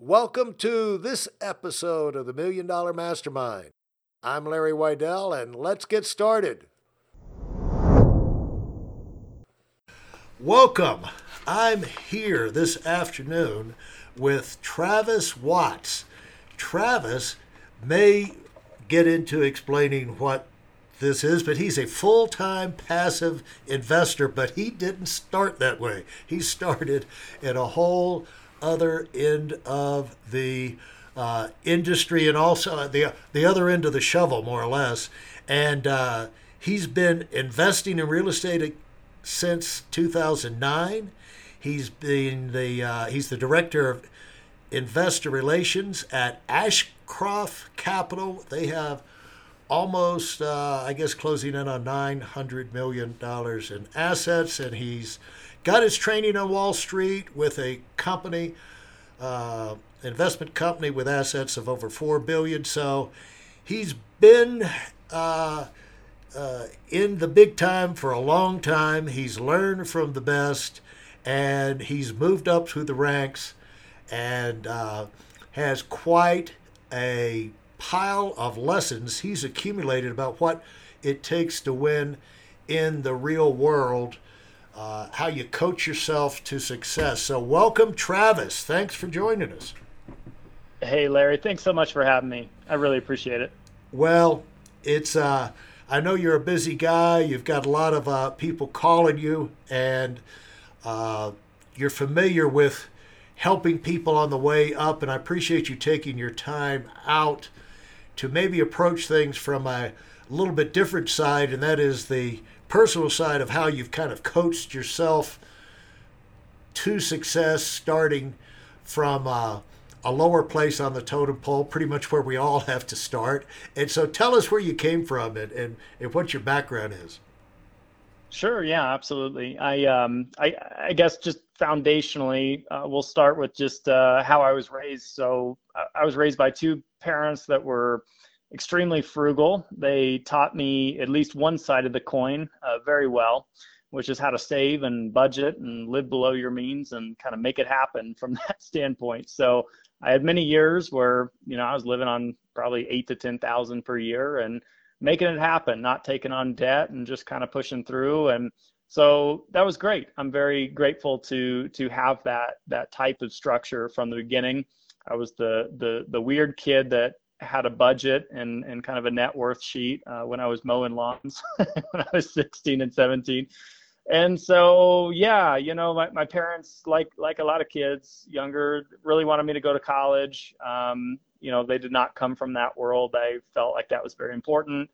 Welcome to this episode of the Million Dollar Mastermind. I'm Larry Weidel, and let's get started. Welcome. I'm here this afternoon with Travis Watts. Travis may get into explaining what this is, but he's a full time passive investor, but he didn't start that way. He started in a whole other end of the uh, industry and also the, the other end of the shovel, more or less. And uh, he's been investing in real estate since 2009. He's been the uh, he's the director of investor relations at Ashcroft Capital. They have almost, uh, I guess, closing in on $900 million in assets. And he's got his training on Wall Street with a company, uh, investment company with assets of over 4 billion. So he's been uh, uh, in the big time for a long time. He's learned from the best and he's moved up through the ranks and uh, has quite a pile of lessons he's accumulated about what it takes to win in the real world, uh, how you coach yourself to success. So, welcome, Travis. Thanks for joining us. Hey, Larry. Thanks so much for having me. I really appreciate it. Well, it's. Uh, I know you're a busy guy. You've got a lot of uh, people calling you, and uh, you're familiar with helping people on the way up. And I appreciate you taking your time out to maybe approach things from a little bit different side, and that is the personal side of how you've kind of coached yourself to success, starting from uh, a lower place on the totem pole, pretty much where we all have to start. And so tell us where you came from and, and, and what your background is. Sure. Yeah, absolutely. I, um, I, I guess just foundationally, uh, we'll start with just uh, how I was raised. So I was raised by two parents that were extremely frugal. They taught me at least one side of the coin uh, very well, which is how to save and budget and live below your means and kind of make it happen from that standpoint. So I had many years where you know I was living on probably eight to ten thousand per year and making it happen, not taking on debt and just kind of pushing through and so that was great. I'm very grateful to to have that that type of structure from the beginning. I was the the the weird kid that had a budget and and kind of a net worth sheet uh, when I was mowing lawns when I was 16 and 17. And so yeah, you know, my, my parents like like a lot of kids younger really wanted me to go to college. Um, you know, they did not come from that world. I felt like that was very important.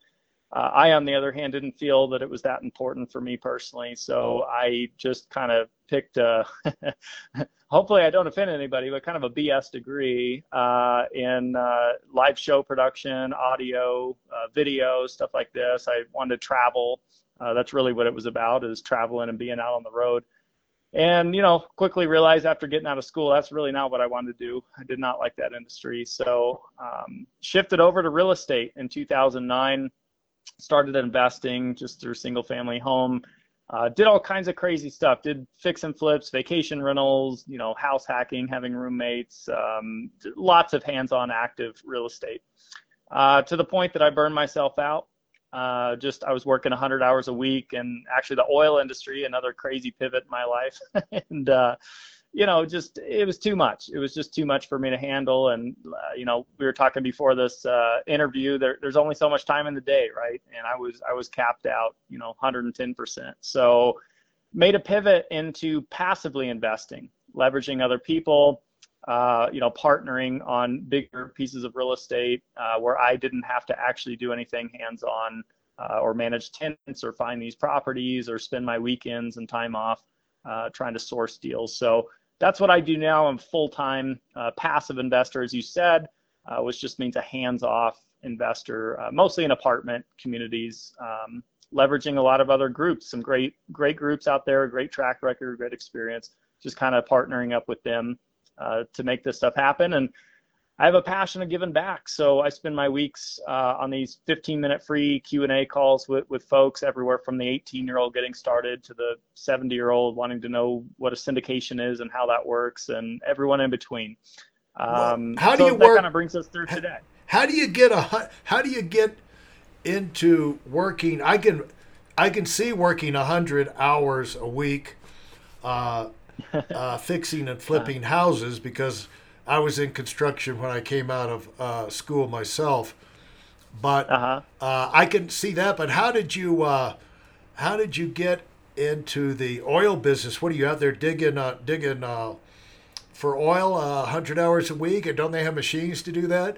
Uh, I, on the other hand, didn't feel that it was that important for me personally. So I just kind of picked a, hopefully I don't offend anybody, but kind of a BS degree uh, in uh, live show production, audio, uh, video, stuff like this. I wanted to travel. Uh, that's really what it was about is traveling and being out on the road. And, you know, quickly realized after getting out of school, that's really not what I wanted to do. I did not like that industry. So um, shifted over to real estate in 2009 started investing just through single family home uh, did all kinds of crazy stuff. Did fix and flips vacation rentals you know house hacking having roommates um, lots of hands-on active real estate. Uh, to the point that i burned myself out. Uh, just i was working 100 hours a week and actually the oil industry another crazy pivot in my life. And uh, you know, just it was too much. It was just too much for me to handle. And uh, you know, we were talking before this uh, interview. There, there's only so much time in the day, right? And I was I was capped out, you know, 110 percent. So made a pivot into passively investing, leveraging other people. Uh, you know, partnering on bigger pieces of real estate uh, where I didn't have to actually do anything hands-on uh, or manage tenants or find these properties or spend my weekends and time off uh, trying to source deals. So that's what I do now. I'm full time uh, passive investor, as you said, uh, which just means a hands off investor, uh, mostly in apartment communities, um, leveraging a lot of other groups, some great great groups out there, great track record, great experience. Just kind of partnering up with them uh, to make this stuff happen and I have a passion of giving back. So I spend my weeks uh, on these 15 minute free Q and A calls with, with folks everywhere from the 18 year old getting started to the 70 year old wanting to know what a syndication is and how that works and everyone in between. Um, well, how do so you that work? Kind of brings us through today. How do you get a? How do you get into working? I can, I can see working hundred hours a week, uh, uh, fixing and flipping houses because I was in construction when I came out of uh, school myself. But uh-huh. Uh, I can see that. But how did you? Uh, how did you get into the oil business? What are you out there digging? Uh, digging for oil, hundred hours a week, and don't they have machines to do that?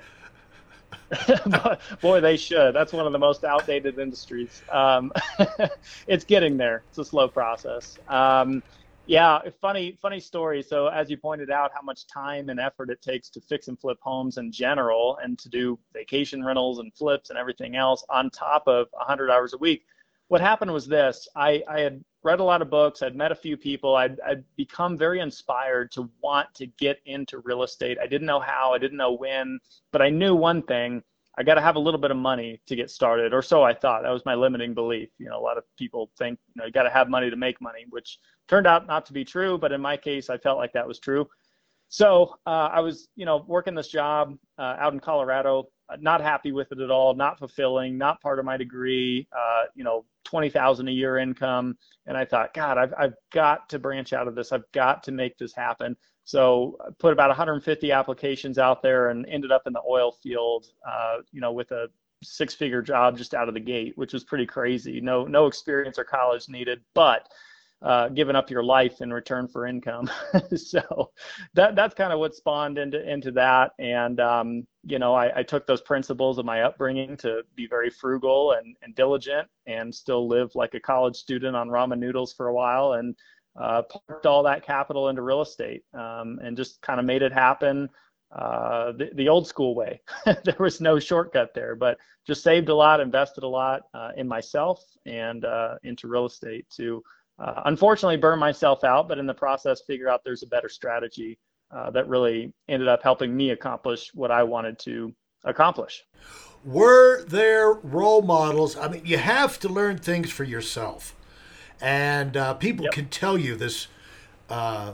Boy, they should. That's one of the most outdated industries. Um, it's getting there. It's a slow process. Um, yeah, funny, funny story. So as you pointed out, how much time and effort it takes to fix and flip homes in general, and to do vacation rentals and flips and everything else on top of 100 hours a week. What happened was this: I, I had read a lot of books. I'd met a few people. I'd, I'd become very inspired to want to get into real estate. I didn't know how. I didn't know when, but I knew one thing: I got to have a little bit of money to get started, or so I thought. That was my limiting belief. You know, a lot of people think you know you got to have money to make money, which turned out not to be true. But in my case, I felt like that was true. So uh, I was, you know, working this job uh, out in Colorado, not happy with it at all, not fulfilling, not part of my degree. Uh, you know, twenty thousand a year income, and I thought, God, I've I've got to branch out of this. I've got to make this happen. So I put about 150 applications out there and ended up in the oil field, uh, you know, with a six-figure job just out of the gate, which was pretty crazy. No, no experience or college needed, but uh, giving up your life in return for income. so that that's kind of what spawned into into that. And um, you know, I, I, took those principles of my upbringing to be very frugal and, and diligent, and still live like a college student on ramen noodles for a while, and uh, parked all that capital into real estate um, and just kind of made it happen uh, the, the, old school way. there was no shortcut there, but just saved a lot, invested a lot uh, in myself and uh, into real estate to uh, unfortunately burn myself out, but in the process, figure out there's a better strategy uh, that really ended up helping me accomplish what I wanted to accomplish. Were there role models? I mean, you have to learn things for yourself and uh, people yep. can tell you this uh,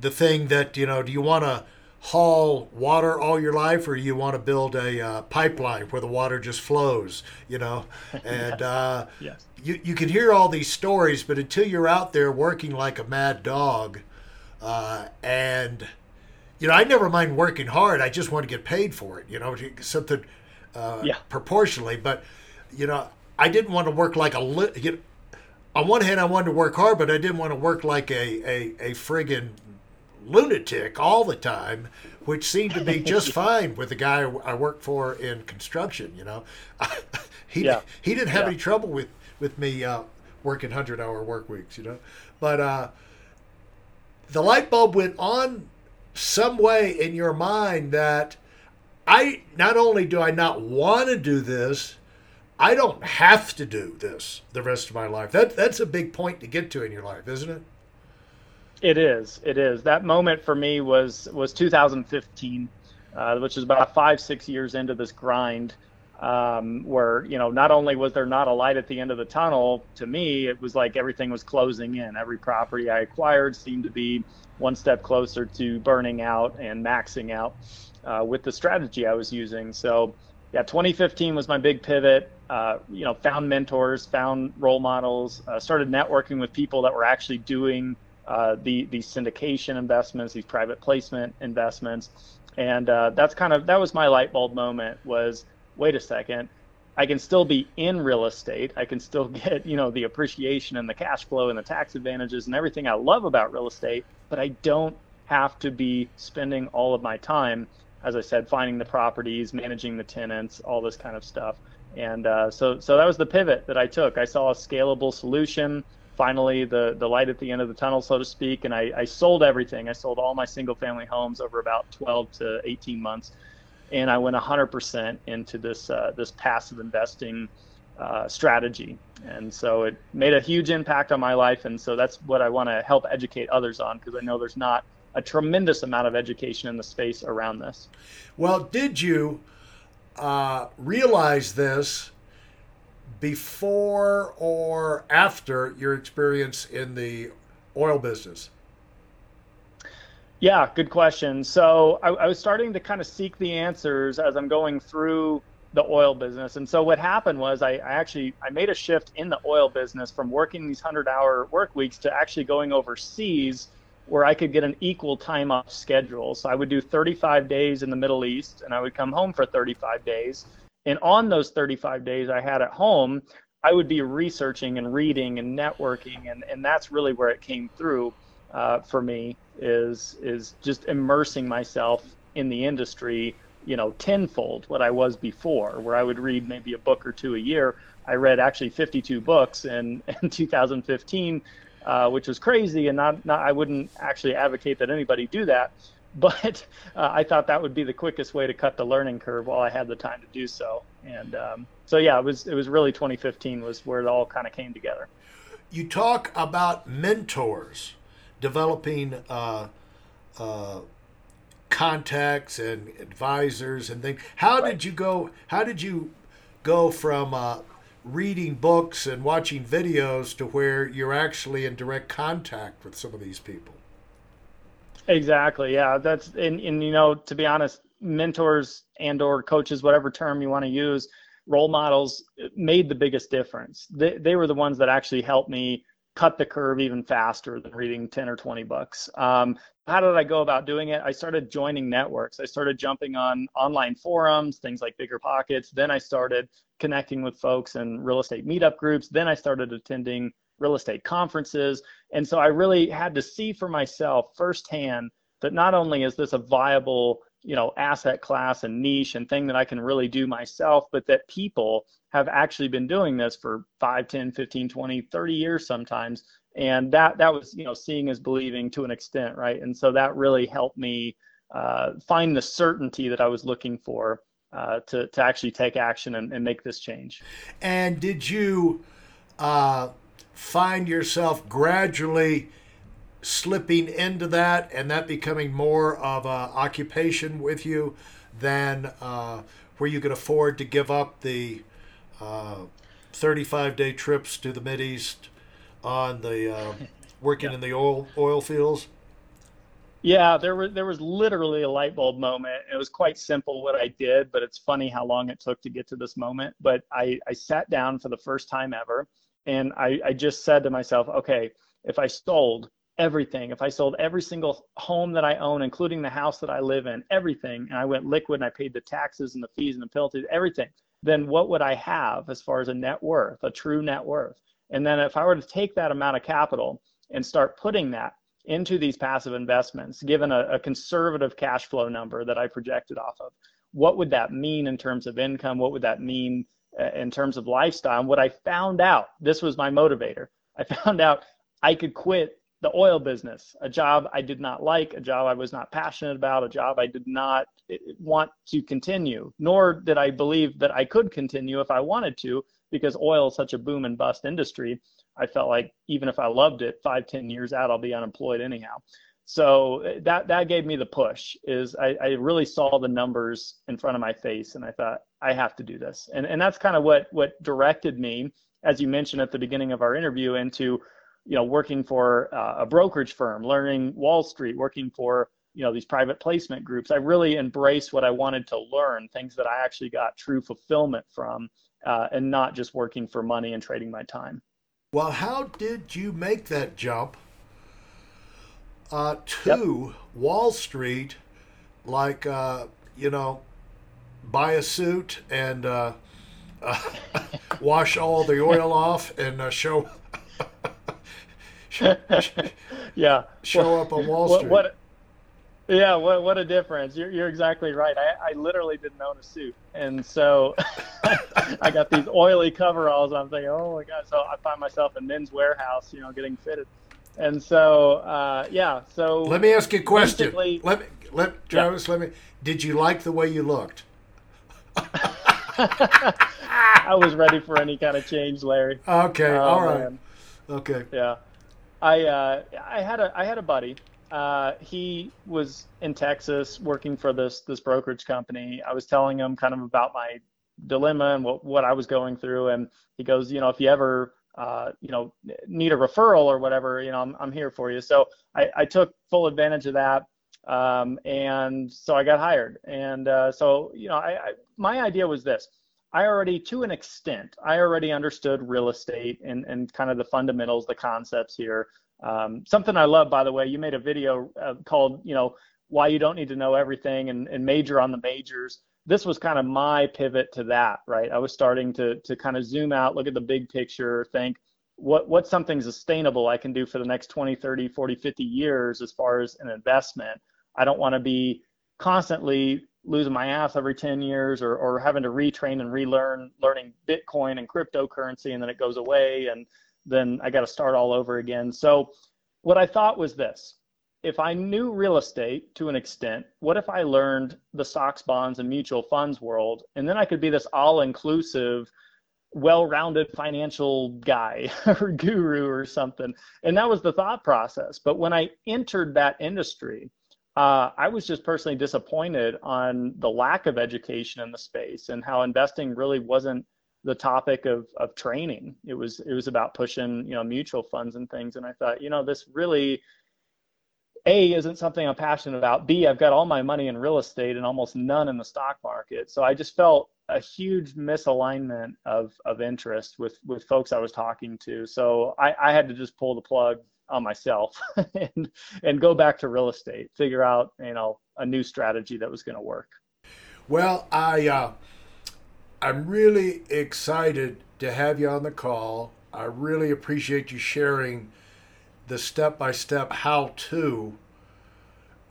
the thing that you know do you want to haul water all your life or you want to build a uh, pipeline where the water just flows you know and uh, yes. you, you can hear all these stories but until you're out there working like a mad dog uh, and you know i never mind working hard i just want to get paid for it you know something uh, yeah. proportionally but you know I didn't want to work like a li- on one hand, I wanted to work hard, but I didn't want to work like a, a, a friggin' lunatic all the time, which seemed to be just fine with the guy I worked for in construction. You know, he yeah. he didn't have yeah. any trouble with with me uh, working hundred hour work weeks. You know, but uh, the light bulb went on some way in your mind that I not only do I not want to do this, I don't have to do this the rest of my life. That that's a big point to get to in your life, isn't it? It is. It is. That moment for me was was 2015, uh, which is about five six years into this grind, um, where you know not only was there not a light at the end of the tunnel, to me it was like everything was closing in. Every property I acquired seemed to be one step closer to burning out and maxing out uh, with the strategy I was using. So yeah, 2015 was my big pivot. Uh, you know, found mentors, found role models, uh, started networking with people that were actually doing uh, the these syndication investments, these private placement investments, and uh, that's kind of that was my light bulb moment. Was wait a second, I can still be in real estate. I can still get you know the appreciation and the cash flow and the tax advantages and everything I love about real estate, but I don't have to be spending all of my time as I said, finding the properties, managing the tenants, all this kind of stuff. And uh, so, so that was the pivot that I took. I saw a scalable solution, finally the the light at the end of the tunnel, so to speak. And I, I sold everything. I sold all my single family homes over about 12 to 18 months, and I went 100% into this uh, this passive investing uh, strategy. And so it made a huge impact on my life. And so that's what I want to help educate others on because I know there's not a tremendous amount of education in the space around this. Well, did you uh, realize this before or after your experience in the oil business? Yeah, good question. So I, I was starting to kind of seek the answers as I'm going through the oil business. And so what happened was I, I, actually I made a shift in the oil business from working these 100-hour work weeks to actually going overseas where I could get an equal time off schedule. So I would do 35 days in the Middle East and I would come home for 35 days. And on those 35 days I had at home, I would be researching and reading and networking and, and that's really where it came through uh, for me is is just immersing myself in the industry you know tenfold what I was before, where I would read maybe a book or two a year. I read actually 52 books in, in 2015, uh, which was crazy, and not, not I wouldn't actually advocate that anybody do that, but uh, I thought that would be the quickest way to cut the learning curve while I had the time to do so. And um, so yeah, it was it was really 2015 was where it all kind of came together. You talk about mentors developing. Uh, uh, contacts and advisors and things. How right. did you go? How did you go from uh, reading books and watching videos to where you're actually in direct contact with some of these people? Exactly. Yeah, that's and, and you know to be honest, mentors and or coaches, whatever term you want to use, role models made the biggest difference. They they were the ones that actually helped me cut the curve even faster than reading 10 or 20 books. Um, how did I go about doing it? I started joining networks. I started jumping on online forums, things like Bigger Pockets. Then I started connecting with folks in real estate meetup groups. Then I started attending real estate conferences. And so I really had to see for myself firsthand that not only is this a viable you know asset class and niche and thing that i can really do myself but that people have actually been doing this for 5 10 15 20 30 years sometimes and that that was you know seeing is believing to an extent right? And so that really helped me uh, find the certainty that i was looking for uh, to, to actually take action and, and, make this change. And did you uh, find yourself gradually slipping into that and that becoming more of a occupation with you than uh, where you could afford to give up the uh, 35 day trips to the Mid East on the uh, working yeah. in the oil oil fields? Yeah, there was there was literally a light bulb moment. It was quite simple what I did, but it's funny how long it took to get to this moment. But I, I sat down for the first time ever and I, I just said to myself, okay, if I sold everything, if I sold every single home that I own, including the house that I live in, everything, and I went liquid and I paid the taxes and the fees and the penalties, everything, then what would I have as far as a net worth, a true net worth? And then if I were to take that amount of capital and start putting that into these passive investments, given a, a conservative cash flow number that I projected off of, what would that mean in terms of income? What would that mean uh, in terms of lifestyle? And what I found out, this was my motivator. I found out I could quit the oil business, a job I did not like, a job I was not passionate about, a job I did not eh, want to continue, nor did I believe that I could continue if I wanted to, because oil is such a boom and bust industry. I felt like even if I loved it, five, ten years out, I'll be unemployed anyhow. So eh, that that gave me the push. Is I, I really saw the numbers in front of my face, and I thought I have to do this, and and that's kind of what what directed me, as you mentioned at the beginning of our interview, into you know, working for uh, a brokerage firm, learning Wall Street, working for you know these private placement groups. I really embraced what I wanted to learn, things that I actually got true fulfillment from, uh, and not just working for money and trading my time. Well, how did you make that jump uh, to yep. Wall Street? Like, uh, you know, buy a suit and uh, wash all the oil off and uh, show yeah. Show up on Wall Street. What, what, yeah, what, what a difference. You're, you're exactly right. I, I literally didn't own a suit. And so I got these oily coveralls. I'm thinking, oh my God. So I find myself in Men's Wearhouse, you know, getting fitted. And so, uh, yeah. So let me ask you a question. Let me, let Travis, yeah. let me, did you like the way you looked? I was ready for any kind of change, Larry. Okay. Oh, all right. Man. Okay. Yeah. I uh, I had a I had a buddy. Uh, he was in Texas working for this this brokerage company. I was telling him kind of about my dilemma and what what I was going through, and he goes, you know, if you ever uh, you know need a referral or whatever, you know, I'm I'm here for you. So I, I took full advantage of that. Um, and so I got hired. And uh, so, you know, I, I, my idea was this. I already, to an extent, I already understood real estate and, and kind of the fundamentals, the concepts here. Um, something I love, by the way, you made a video uh, called, you know, why you don't need to know everything and, and major on the majors. This was kind of my pivot to that, right? I was starting to, to kind of zoom out, look at the big picture, think, what what's something sustainable I can do for the next 20, 30, 40, 50 years as far as an investment. I don't want to be constantly losing my ass every 10 years or, or having to retrain and relearn learning Bitcoin and cryptocurrency and then it goes away and then I got to start all over again. So what I thought was this. If I knew real estate to an extent, what if I learned the stocks, bonds, and mutual funds world? And then I could be this all inclusive well-rounded financial guy or guru or something. And that was the thought process. But when i entered that industry uh, i was just personally disappointed on the lack of education in the space and how investing really wasn't the topic of, of training. It was it was about pushing you know mutual funds and things. And i thought you know this really a isn't something i'm passionate about b i've got all my money in real estate and almost none in the stock market so i just felt a huge misalignment of of interest with with folks I was talking to. So I, I had to just pull the plug on myself and and go back to real estate, figure out you know a new strategy that was going to work. Well, I uh, I'm really excited to have you on the call. I really appreciate you sharing the step by step how to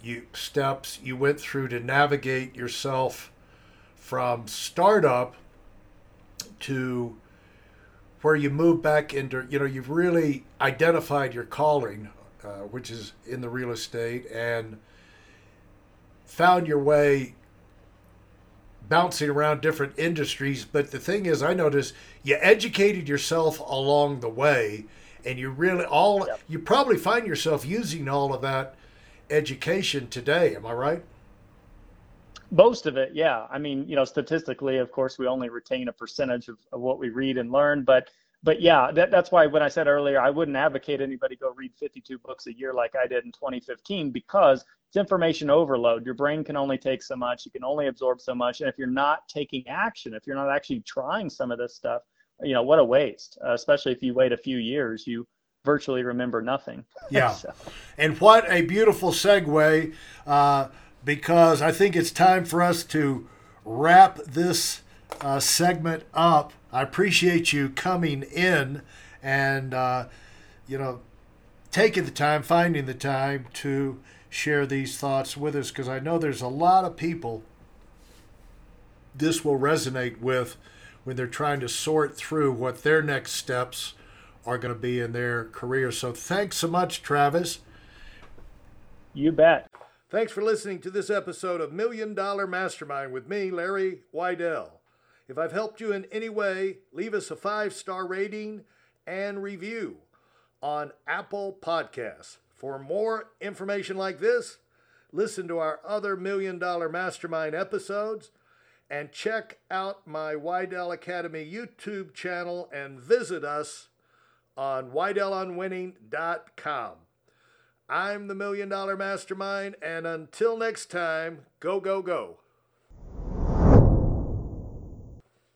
you steps you went through to navigate yourself from startup to where you move back into, you know, you've really identified your calling, uh, which is in the real estate, and found your way bouncing around different industries. But the thing is, I noticed you educated yourself along the way, and you really all yep. you probably find yourself using all of that education today. Am I right? Most of it, yeah. I mean, you know, statistically, of course, we only retain a percentage of, of what we read and learn, but but yeah, that, that's why when I said earlier, I wouldn't advocate anybody go read 52 books a year like I did in 2015 because it's information overload. Your brain can only take so much, you can only absorb so much, and if you're not taking action, if you're not actually trying some of this stuff, you know, what a waste. Uh, especially if you wait a few years, you virtually remember nothing. Yeah, so. and what a beautiful segue. Uh, because I think it's time for us to wrap this uh, segment up. I appreciate you coming in and, uh, you know, taking the time, finding the time to share these thoughts with us because I know there's a lot of people this will resonate with when they're trying to sort through what their next steps are going to be in their career. So thanks so much, Travis. You bet. Thanks for listening to this episode of Million Dollar Mastermind with me, Larry Weidel. If I've helped you in any way, leave us a five star rating and review on Apple Podcasts. For more information like this, listen to our other Million Dollar Mastermind episodes and check out my Weidel Academy YouTube channel and visit us on WeidelOnWinning.com. I'm the Million Dollar Mastermind, and until next time, go, go, go.